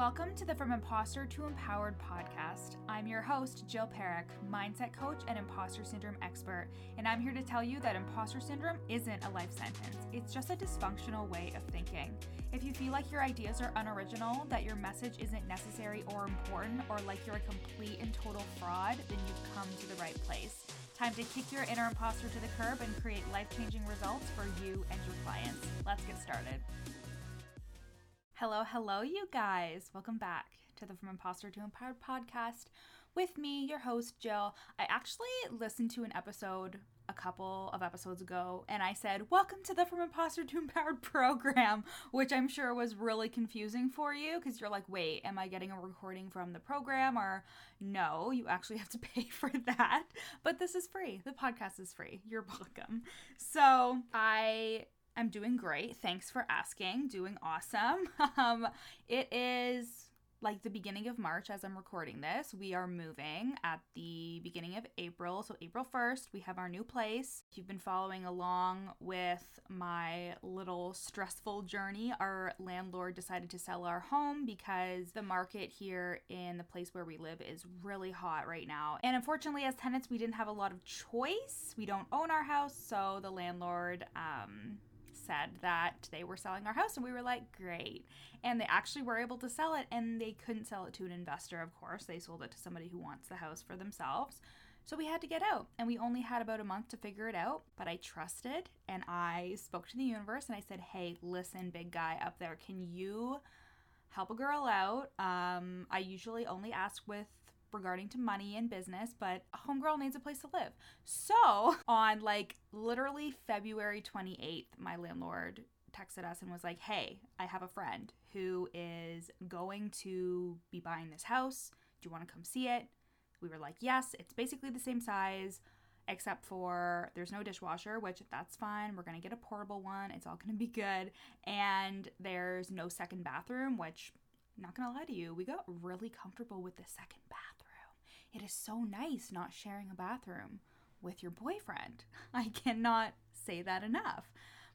Welcome to the From Imposter to Empowered podcast. I'm your host, Jill Parekh, mindset coach and imposter syndrome expert, and I'm here to tell you that imposter syndrome isn't a life sentence. It's just a dysfunctional way of thinking. If you feel like your ideas are unoriginal, that your message isn't necessary or important, or like you're a complete and total fraud, then you've come to the right place. Time to kick your inner imposter to the curb and create life changing results for you and your clients. Let's get started. Hello, hello, you guys. Welcome back to the From Imposter to Empowered podcast with me, your host, Jill. I actually listened to an episode a couple of episodes ago and I said, Welcome to the From Imposter to Empowered program, which I'm sure was really confusing for you because you're like, Wait, am I getting a recording from the program? Or no, you actually have to pay for that. But this is free. The podcast is free. You're welcome. So I I'm doing great. Thanks for asking. Doing awesome. Um, it is like the beginning of March as I'm recording this. We are moving at the beginning of April. So, April 1st, we have our new place. If you've been following along with my little stressful journey, our landlord decided to sell our home because the market here in the place where we live is really hot right now. And unfortunately, as tenants, we didn't have a lot of choice. We don't own our house. So, the landlord, um, said that they were selling our house and we were like great. And they actually were able to sell it and they couldn't sell it to an investor of course. They sold it to somebody who wants the house for themselves. So we had to get out and we only had about a month to figure it out. But i trusted and i spoke to the universe and i said hey listen big guy up there can you help a girl out? Um, i usually only ask with regarding to money and business, but a homegirl needs a place to live. So on like literally February 28th, my landlord texted us and was like, Hey, I have a friend who is going to be buying this house. Do you want to come see it? We were like, Yes, it's basically the same size, except for there's no dishwasher, which that's fine. We're going to get a portable one. It's all going to be good. And there's no second bathroom, which, not going to lie to you, we got really comfortable with the second bathroom. It is so nice not sharing a bathroom with your boyfriend. I cannot say that enough.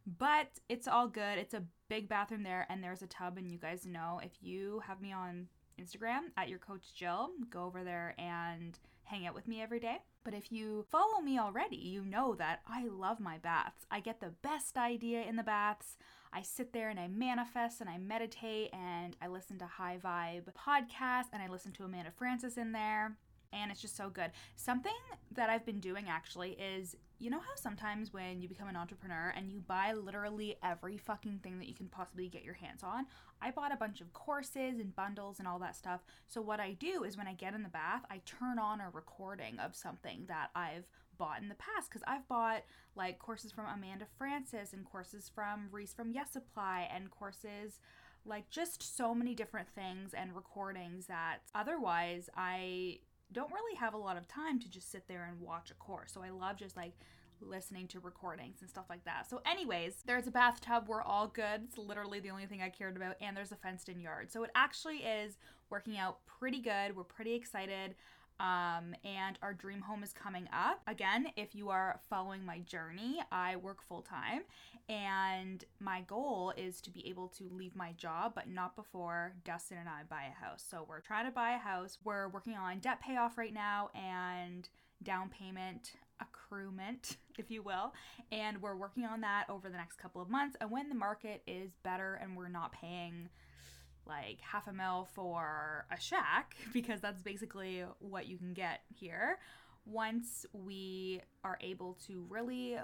But it's all good. It's a big bathroom there, and there's a tub. And you guys know if you have me on Instagram at your coach Jill, go over there and hang out with me every day. But if you follow me already, you know that I love my baths. I get the best idea in the baths. I sit there and I manifest and I meditate and I listen to high vibe podcasts and I listen to Amanda Frances in there and it's just so good. Something that I've been doing actually is you know how sometimes when you become an entrepreneur and you buy literally every fucking thing that you can possibly get your hands on? I bought a bunch of courses and bundles and all that stuff. So, what I do is when I get in the bath, I turn on a recording of something that I've bought in the past because I've bought like courses from Amanda Frances and courses from Reese from Yes Supply and courses like just so many different things and recordings that otherwise I don't really have a lot of time to just sit there and watch a course. So I love just like listening to recordings and stuff like that. So, anyways, there's a bathtub. We're all good. It's literally the only thing I cared about. And there's a fenced in yard. So, it actually is working out pretty good. We're pretty excited. Um, and our dream home is coming up. Again, if you are following my journey, I work full time, and my goal is to be able to leave my job, but not before Dustin and I buy a house. So we're trying to buy a house. We're working on debt payoff right now and down payment accruement, if you will. And we're working on that over the next couple of months. And when the market is better and we're not paying like half a mil for a shack because that's basically what you can get here. Once we are able to really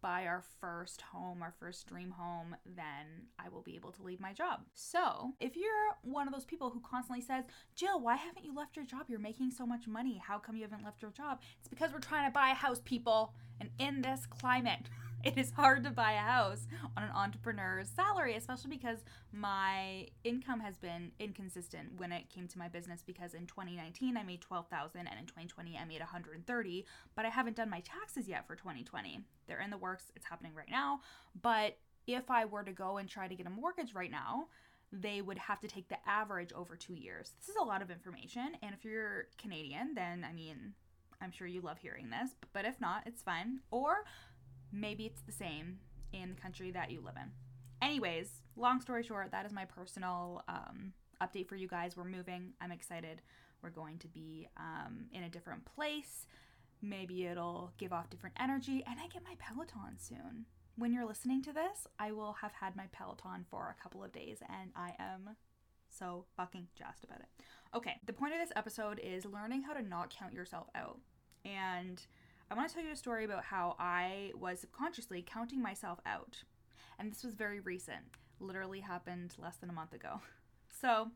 buy our first home, our first dream home, then I will be able to leave my job. So, if you're one of those people who constantly says, Jill, why haven't you left your job? You're making so much money. How come you haven't left your job? It's because we're trying to buy a house, people. And in this climate, it is hard to buy a house on an entrepreneur's salary, especially because my income has been inconsistent when it came to my business because in 2019 I made 12,000 and in 2020 I made 130, but I haven't done my taxes yet for 2020. They're in the works, it's happening right now, but if I were to go and try to get a mortgage right now, they would have to take the average over 2 years. This is a lot of information, and if you're Canadian, then I mean, I'm sure you love hearing this, but if not, it's fine. Or maybe it's the same in the country that you live in. Anyways, long story short, that is my personal um, update for you guys. We're moving. I'm excited. We're going to be um, in a different place. Maybe it'll give off different energy. And I get my Peloton soon. When you're listening to this, I will have had my Peloton for a couple of days and I am so fucking jazzed about it. Okay, the point of this episode is learning how to not count yourself out. And I want to tell you a story about how I was subconsciously counting myself out. And this was very recent, literally happened less than a month ago. So,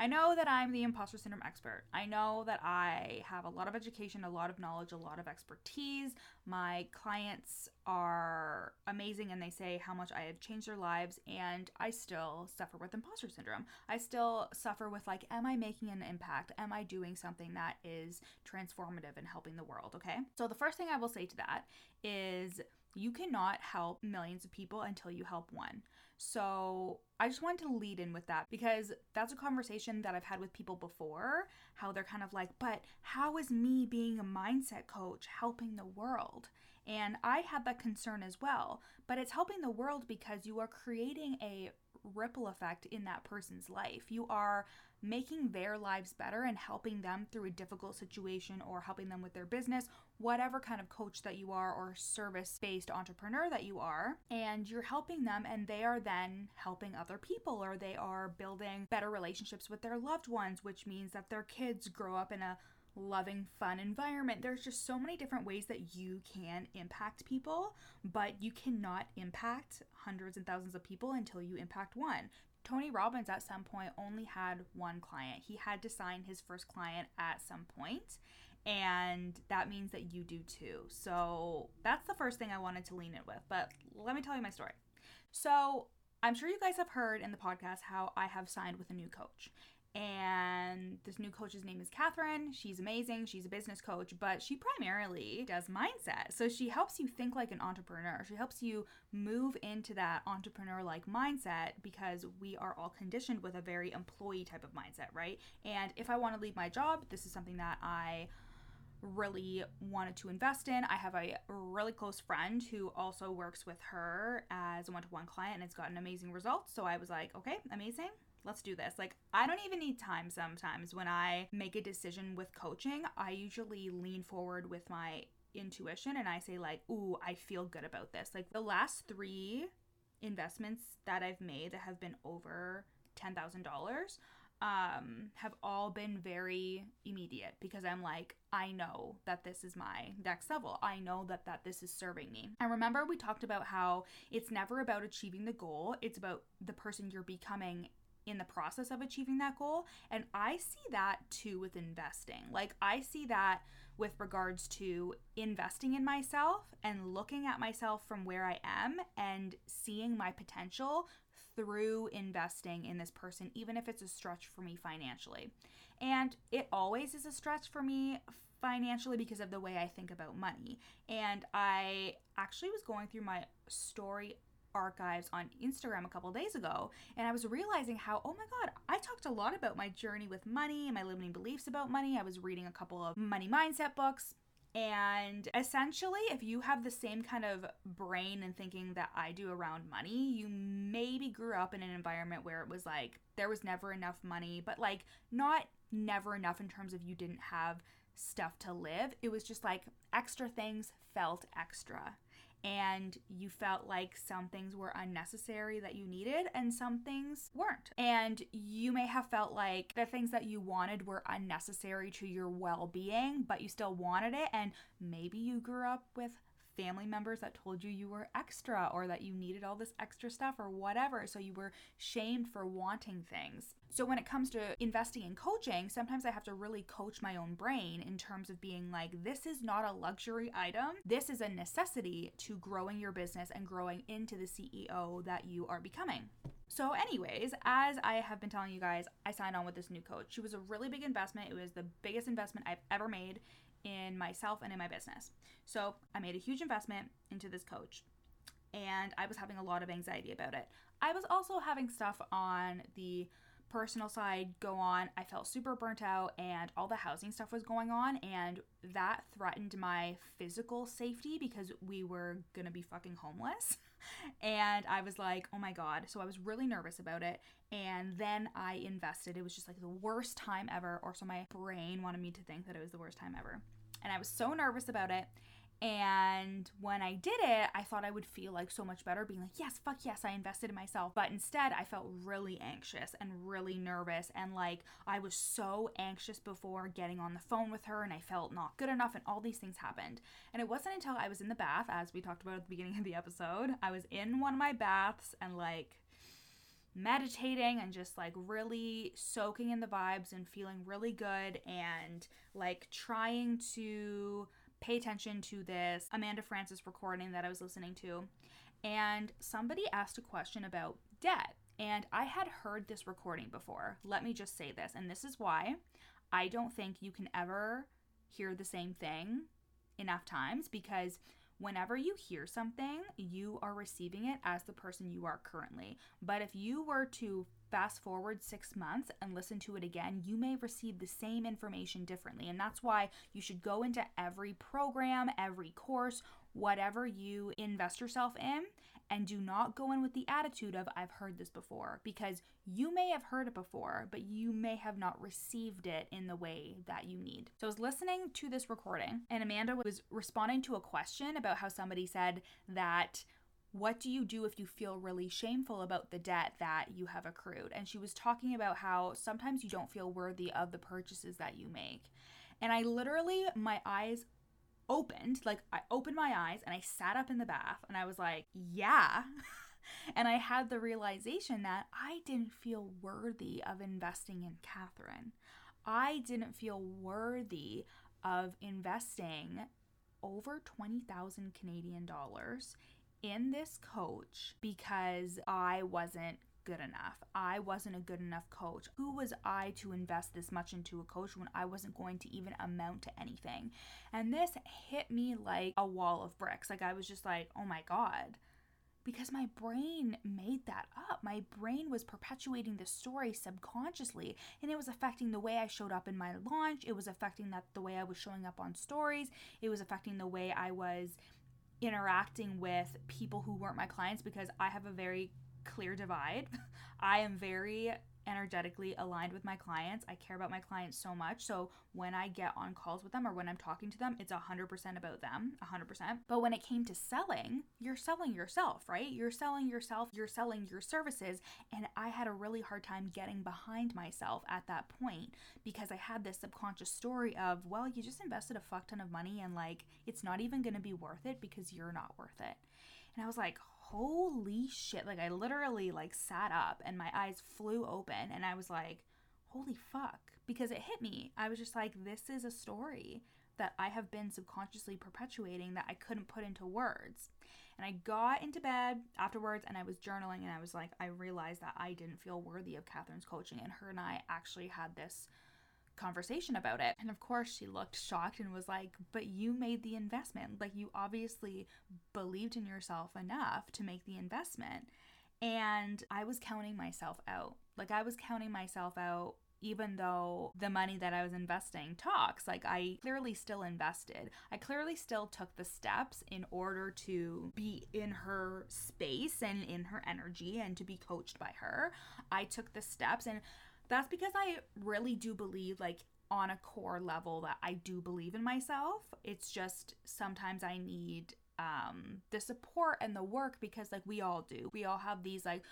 I know that I'm the imposter syndrome expert. I know that I have a lot of education, a lot of knowledge, a lot of expertise. My clients are amazing and they say how much I have changed their lives, and I still suffer with imposter syndrome. I still suffer with, like, am I making an impact? Am I doing something that is transformative and helping the world? Okay. So, the first thing I will say to that is you cannot help millions of people until you help one. So I just wanted to lead in with that because that's a conversation that I've had with people before. How they're kind of like, but how is me being a mindset coach helping the world? And I had that concern as well. But it's helping the world because you are creating a ripple effect in that person's life. You are making their lives better and helping them through a difficult situation or helping them with their business, whatever kind of coach that you are or service based entrepreneur that you are. And you're helping them, and they are then helping other people or they are building better relationships with their loved ones, which means that their kids grow up in a loving, fun environment. There's just so many different ways that you can impact people, but you cannot impact hundreds and thousands of people until you impact one. Tony Robbins at some point only had one client. He had to sign his first client at some point, and that means that you do too. So that's the first thing I wanted to lean in with. But let me tell you my story. So I'm sure you guys have heard in the podcast how I have signed with a new coach and this new coach's name is Catherine. She's amazing. She's a business coach, but she primarily does mindset. So she helps you think like an entrepreneur. She helps you move into that entrepreneur like mindset because we are all conditioned with a very employee type of mindset, right? And if I want to leave my job, this is something that I really wanted to invest in. I have a really close friend who also works with her as a one to one client and it's gotten amazing results. So I was like, okay, amazing let's do this. Like, I don't even need time sometimes when I make a decision with coaching. I usually lean forward with my intuition and I say, like, ooh, I feel good about this. Like, the last three investments that I've made that have been over $10,000 um, have all been very immediate because I'm like, I know that this is my next level. I know that that this is serving me. And remember we talked about how it's never about achieving the goal, it's about the person you're becoming in the process of achieving that goal. And I see that too with investing. Like, I see that with regards to investing in myself and looking at myself from where I am and seeing my potential through investing in this person, even if it's a stretch for me financially. And it always is a stretch for me financially because of the way I think about money. And I actually was going through my story archives on Instagram a couple days ago, and I was realizing how, oh my God, I talked a lot about my journey with money and my limiting beliefs about money. I was reading a couple of money mindset books. And essentially, if you have the same kind of brain and thinking that I do around money, you maybe grew up in an environment where it was like there was never enough money, but like not never enough in terms of you didn't have stuff to live. It was just like extra things felt extra and you felt like some things were unnecessary that you needed and some things weren't. And you may have felt like the things that you wanted were unnecessary to your well being, but you still wanted it. And maybe you grew up with family members that told you you were extra or that you needed all this extra stuff or whatever. So you were shamed for wanting things. So when it comes to investing in coaching, sometimes I have to really coach my own brain in terms of being like, this is not a luxury item. This is a necessity to growing your business and growing into the CEO that you are becoming. So, anyways, as I have been telling you guys, I signed on with this new coach. She was a really big investment. It was the biggest investment I've ever made in myself and in my business. So I made a huge investment into this coach and I was having a lot of anxiety about it. I was also having stuff on the personal side go on. I felt super burnt out and all the housing stuff was going on and that threatened my physical safety because we were going to be fucking homeless. and I was like, oh my God. So I was really nervous about it. And then I invested. It was just like the worst time ever. Or so my brain wanted me to think that it was the worst time ever. And I was so nervous about it. And when I did it, I thought I would feel like so much better being like, yes, fuck yes, I invested in myself. But instead, I felt really anxious and really nervous. And like, I was so anxious before getting on the phone with her, and I felt not good enough, and all these things happened. And it wasn't until I was in the bath, as we talked about at the beginning of the episode, I was in one of my baths and like, meditating and just like really soaking in the vibes and feeling really good and like trying to pay attention to this Amanda Frances recording that I was listening to, and somebody asked a question about debt. And I had heard this recording before. Let me just say this, and this is why I don't think you can ever hear the same thing enough times because whenever you hear something, you are receiving it as the person you are currently. But if you were to fast forward six months and listen to it again, you may receive the same information differently. And that's why you should go into every program, every course, whatever you invest yourself in, and do not go in with the attitude of, I've heard this before, because you may have heard it before, but you may have not received it in the way that you need. So I was listening to this recording, and Amanda was responding to a question about how somebody said that what do you do if you feel really shameful about the debt that you have accrued? And she was talking about how sometimes you don't feel worthy of the purchases that you make. And I literally, my eyes opened, like I opened my eyes and I sat up in the bath and I was like, yeah. and I had the realization that I didn't feel worthy of investing in Catherine. I didn't feel worthy of investing over 20,000 Canadian dollars in this coach because I wasn't good enough. I wasn't a good enough coach. Who was I to invest this much into a coach when I wasn't going to even amount to anything? And this hit me like a wall of bricks. Like I was just like, oh my God. Because my brain made that up. My brain was perpetuating the story subconsciously, and it was affecting the way I showed up in my launch. It was affecting that the way I was showing up on stories. It was affecting the way I was interacting with people who weren't my clients because I have a very clear divide. I am very energetically aligned with my clients. I care about my clients so much. So when I get on calls with them or when I'm talking to them, it's 100% about them, 100%. But when it came to selling, you're selling yourself, right? You're selling yourself, you're selling your services. And I had a really hard time getting behind myself at that point because I had this subconscious story of, well, you just invested a fuck ton of money and like it's not even going to be worth it because you're not worth it. And I was like, holy shit. Like I literally like sat up and my eyes flew open and I was like, holy fuck. Because it hit me. I was just like, this is a story that I have been subconsciously perpetuating that I couldn't put into words. And I got into bed afterwards and I was journaling and I was like, I realized that I didn't feel worthy of Catherine's coaching. And her and I actually had this conversation about it. And of course, she looked shocked and was like, But you made the investment. Like, you obviously believed in yourself enough to make the investment. And I was counting myself out. Like, I was counting myself out even though the money that I was investing talks. Like, I clearly still invested. I clearly still took the steps in order to be in her space and in her energy and to be coached by her. I took the steps and that's because I really do believe, like, on a core level, that I do believe in myself. It's just sometimes I need um, the support and the work because, like, we all do. We all have these, like,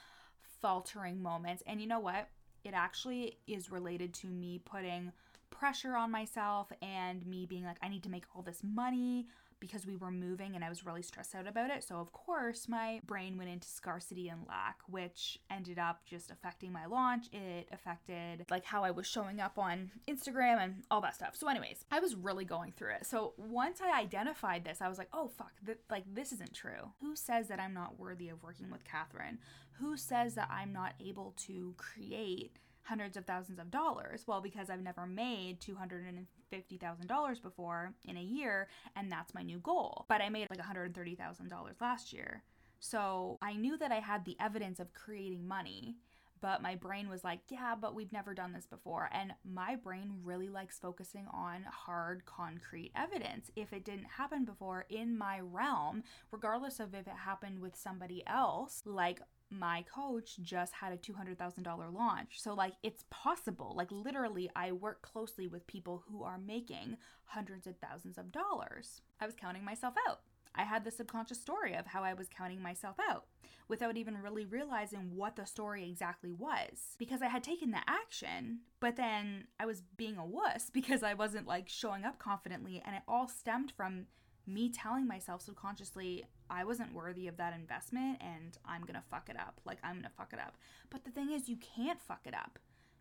faltering moments. And you know what? It actually is related to me putting pressure on myself and me being like, I need to make all this money because we were moving and I was really stressed out about it. So, of course, my brain went into scarcity and lack, which ended up just affecting my launch. It affected like how I was showing up on Instagram and all that stuff. So, anyways, I was really going through it. So, once I identified this, I was like, oh, fuck, th- like this isn't true. Who says that I'm not worthy of working with Catherine? Who says that I'm not able to create? Hundreds of thousands of dollars. Well, because I've never made $250,000 before in a year, and that's my new goal. But I made like $130,000 last year. So I knew that I had the evidence of creating money, But my brain was like, yeah, but we've never done this before. And my brain really likes focusing on hard, concrete evidence. If it didn't happen before in my realm, regardless of if it happened with somebody else, like my coach just had a $200,000 launch. So, like, it's possible. Like, literally, I work closely with people who are making hundreds of thousands of dollars. I was counting myself out. I had the subconscious story of how I was counting myself out without even really realizing what the story exactly was. Because I had taken the action, but then I was being a wuss because I wasn't like showing up confidently, and it all stemmed from me telling myself subconsciously I wasn't worthy of that investment and I'm gonna fuck it up. Like, I'm gonna fuck it up. But the thing is, you can't fuck it up.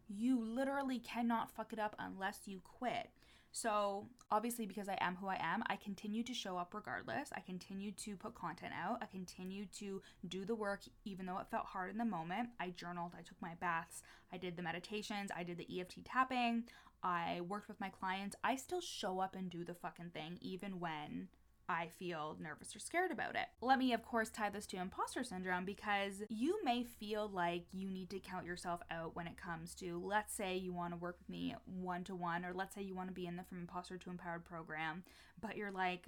You literally cannot fuck it up unless you quit. So, obviously, because I am who I am, I continue to show up regardless. I continue to put content out. I continue to do the work, even though it felt hard in the moment. I journaled, I took my baths, I did the meditations, I did the EFT tapping, I worked with my clients. I still show up and do the fucking thing, even when I feel nervous or scared about it. Let me, of course, tie this to imposter syndrome because you may feel like you need to count yourself out when it comes to, let's say, you want to work with me one to one, or let's say you want to be in the From Imposter to Empowered program, but you're like,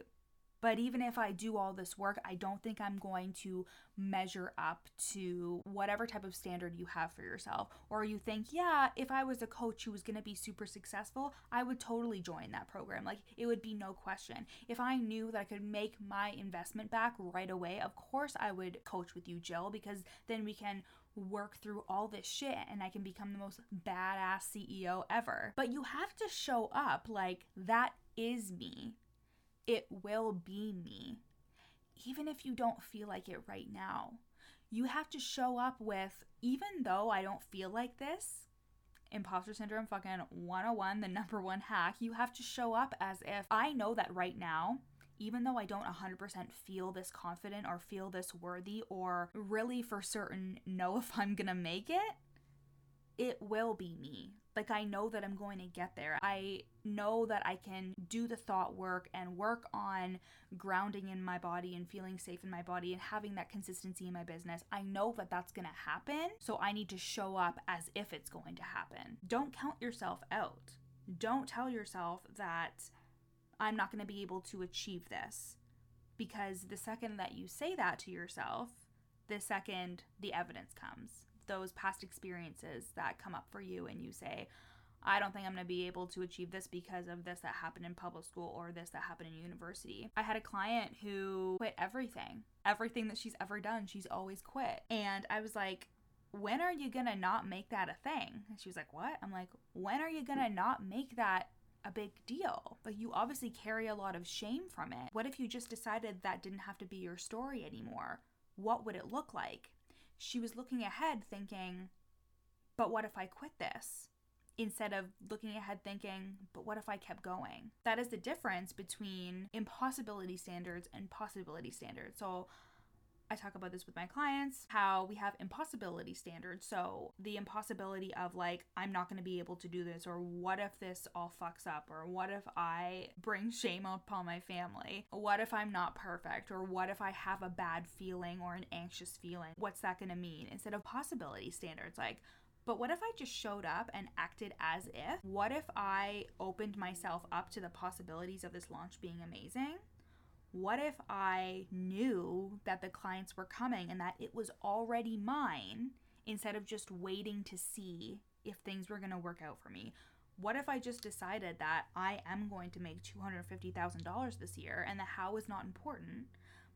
but even if I do all this work, I don't think I'm going to measure up to whatever type of standard you have for yourself. Or you think, yeah, if I was a coach who was going to be super successful, I would totally join that program. Like it would be no question. If I knew that I could make my investment back right away, of course I would coach with you, Jill, because then we can work through all this shit and I can become the most badass CEO ever. But you have to show up like that is me it will be me. Even if you don't feel like it right now, you have to show up with, even though I don't feel like this, imposter syndrome fucking 101, the number one hack, you have to show up as if I know that right now, even though I don't 100% feel this confident or feel this worthy or really for certain know if I'm gonna make it, it will be me. Like, I know that I'm going to get there. I know that I can do the thought work and work on grounding in my body and feeling safe in my body and having that consistency in my business. I know that that's going to happen. So I need to show up as if it's going to happen. Don't count yourself out. Don't tell yourself that I'm not going to be able to achieve this. Because the second that you say that to yourself, the second the evidence comes those past experiences that come up for you and you say, I don't think I'm going to be able to achieve this because of this that happened in public school or this that happened in university. I had a client who quit everything. Everything that she's ever done, she's always quit. And I was like, when are you going to not make that a thing? And she was like, what? I'm like, when are you going to not make that a big deal. Like, you obviously carry a lot of shame from it. What if you just decided that didn't have to be your story anymore? What would it look like? She was looking ahead thinking, but what if I quit this? Instead of looking ahead thinking, but what if I kept going? That is the difference between impossibility standards and possibility standards. So I talk about this with my clients how we have impossibility standards. So, the impossibility of like, I'm not going to be able to do this, or what if this all fucks up, or what if I bring shame upon my family? What if I'm not perfect, or what if I have a bad feeling or an anxious feeling? What's that going to mean? Instead of possibility standards, like, but what if I just showed up and acted as if? What if I opened myself up to the possibilities of this launch being amazing? What if I knew that the clients were coming and that it was already mine instead of just waiting to see if things were going to work out for me? What if I just decided that I am going to make $250,000 this year and the how is not important?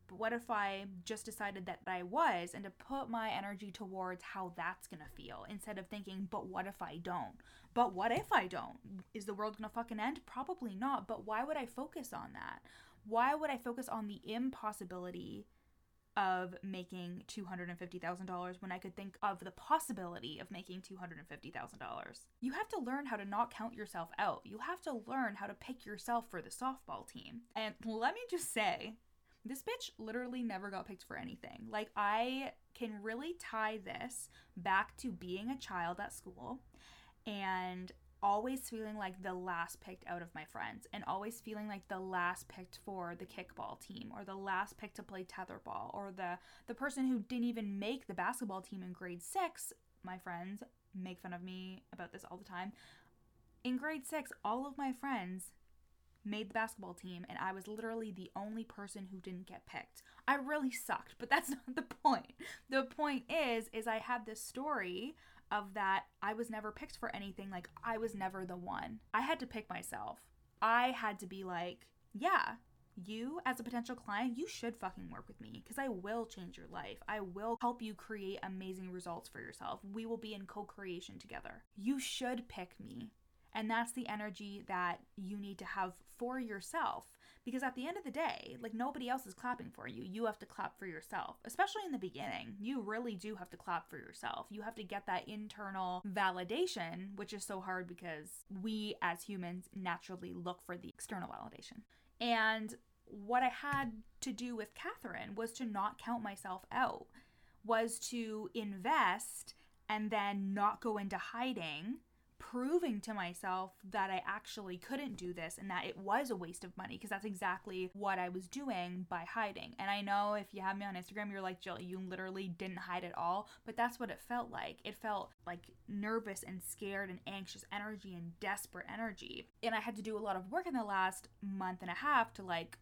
But what if I just decided that I was and to put my energy towards how that's gonna feel instead of thinking, but what if I don't? But what if I don't? Is the world gonna fucking end? Probably not, but why would I focus on that? Why would I focus on the impossibility of making $250,000 when I could think of the possibility of making $250,000? You have to learn how to not count yourself out. You have to learn how to pick yourself for the softball team. And let me just say, this bitch literally never got picked for anything. Like, I can really tie this back to being a child at school and always feeling like the last picked out of my friends and always feeling like the last picked for the kickball team or the last picked to play tetherball or the the person who didn't even make the basketball team in grade 6 my friends make fun of me about this all the time. In grade six, all of my friends made the basketball team and I was literally the only person who didn't get picked. I really sucked, but that's not the point. The point is is I had this story of that I was never picked for anything like I was never the one. I had to pick myself. I had to be like, yeah, you as a potential client, you should fucking work with me because I will change your life. I will help you create amazing results for yourself. We will be in co creation together. You should pick me. And that's the energy that you need to have for yourself. Because at the end of the day, like nobody else is clapping for you. You have to clap for yourself, especially in the beginning. You really do have to clap for yourself. You have to get that internal validation, which is so hard because we as humans naturally look for the external validation. And what I had to do with Catherine was to not count myself out, was to invest and then not go into hiding proving to myself that I actually couldn't do this and that it was a waste of money because that's exactly what I was doing by hiding. And I know if you have me on Instagram, you're like, Jill, you literally didn't hide at all. But that's what it felt like. It felt like nervous and scared and anxious energy and desperate energy. And I had to do a lot of work in the last month and a half to like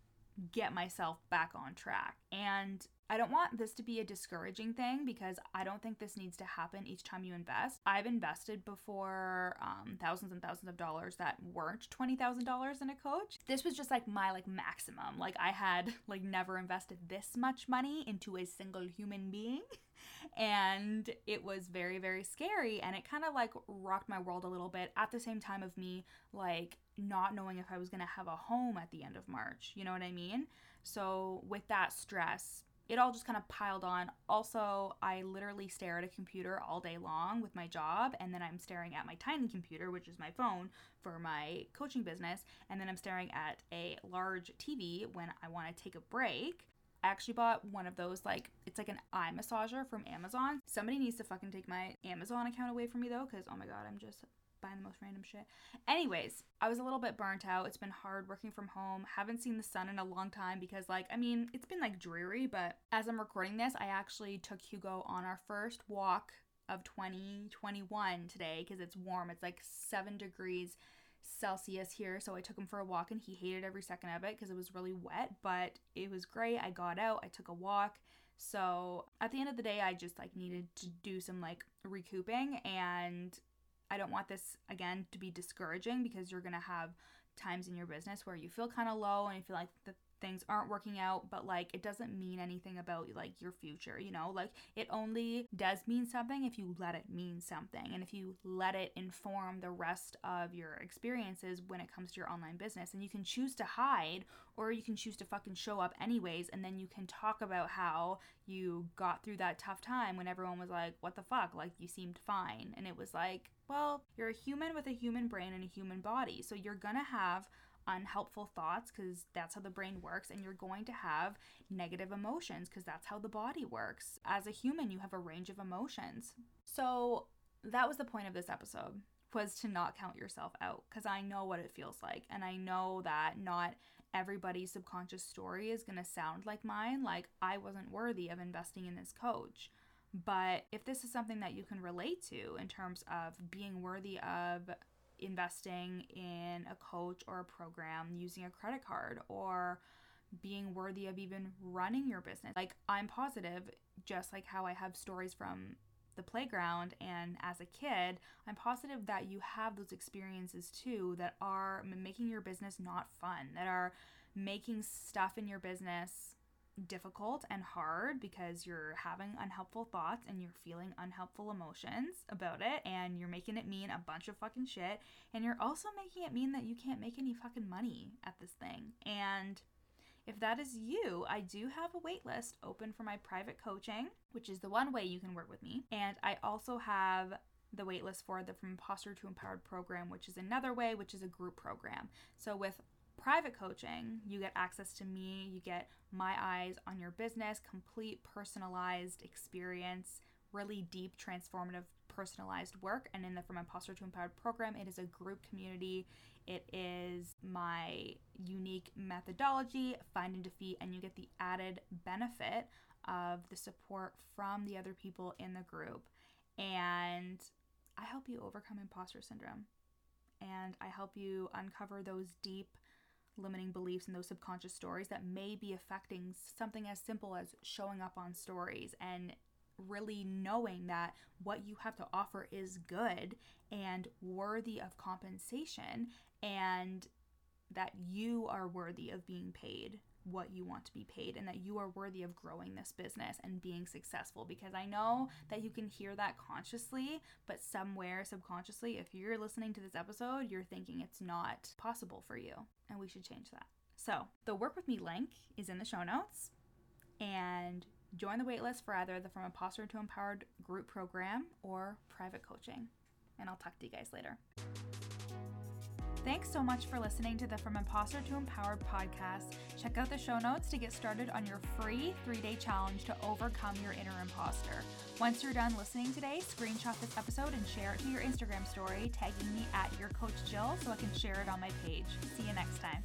get myself back on track. And I don't want this to be a discouraging thing because I don't think this needs to happen each time you invest. I've invested before um, thousands and thousands of dollars that weren't $20,000 in a coach. This was just like my like maximum. Like I had like never invested this much money into a single human being. and it was very very scary and it kind of like rocked my world a little bit at the same time of me like not knowing if I was going to have a home at the end of March. You know what I mean? So with that stress, it all just kind of piled on. Also, I literally stare at a computer all day long with my job, and then I'm staring at my tiny computer, which is my phone, for my coaching business, and then I'm staring at a large TV when I want to take a break. I actually bought one of those, like, it's like an eye massager from Amazon. Somebody needs to fucking take my Amazon account away from me though, because oh my god, I'm just buying the most random shit. Anyways, I was a little bit burnt out. It's been hard working from home. Haven't seen the sun in a long time because, like, I mean, it's been like dreary, but as I'm recording this, I actually took Hugo on our first walk of 2021 today because it's warm. It's like seven degrees Celsius here. So I took him for a walk and he hated every second of it because it was really wet, but it was great. I got out, I took a walk. So at the end of the day, I just like needed to do some like recouping and I don't want this again to be discouraging because you're going to have times in your business where you feel kind of low and you feel like the things aren't working out but like it doesn't mean anything about like your future you know? Like it only does mean something if you let it mean something and if you let it inform the rest of your experiences when it comes to your online business. And you can choose to hide or you can choose to fucking show up anyways and then you can talk about how you got through that tough time when everyone was like what the fuck? Like you seemed fine. And it was like well you're a human with a human brain and a human body so you're gonna have unhelpful thoughts because that's how the brain works and you're going to have negative emotions because that's how the body works. As a human, you have a range of emotions. So that was the point of this episode was to not count yourself out because I know what it feels like and I know that not everybody's subconscious story is going to sound like mine like I wasn't worthy of investing in this coach. But if this is something that you can relate to in terms of being worthy of investing in a coach or a program using a credit card or being worthy of even running your business. Like, I'm positive, just like how I have stories from the playground and as a kid, I'm positive that you have those experiences too that are making your business not fun, that are making stuff in your business difficult and hard because you're having unhelpful thoughts and you're feeling unhelpful emotions about it and you're making it mean a bunch of fucking shit and you're also making it mean that you can't make any fucking money at this thing. And if that is you, I do have a waitlist open for my private coaching, which is the one way you can work with me. And I also have the waitlist for the From Imposter to Empowered program, which is another way, which is a group program. So with private coaching, you get access to me, you get my eyes on your business, complete personalized experience, really deep, transformative, personalized work. And in the From Imposter to Empowered program, it is a group community. It is my unique methodology, find and defeat, and you get the added benefit of the support from the other people in the group. And I help you overcome imposter syndrome. And I help you uncover those deep limiting beliefs and those subconscious stories that may be affecting something as simple as showing up on stories and really knowing that what you have to offer is good and worthy of compensation and that you are worthy of being paid what you want to be paid and that you are worthy of growing this business and being successful because I know that you can hear that consciously but somewhere subconsciously if you're listening to this episode you're thinking it's not possible for you and we should change that. So, the work with me link is in the show notes and join the waitlist for either the From Imposter to Empowered group program or private coaching. And I'll talk to you guys later. Thanks so much for listening to the From Imposter to Empowered podcast. Check out the show notes to get started on your free three day challenge to overcome your inner imposter. Once you're done listening today, screenshot this episode and share it to your Instagram story, tagging me at your coach Jill so I can share it on my page. See you next time.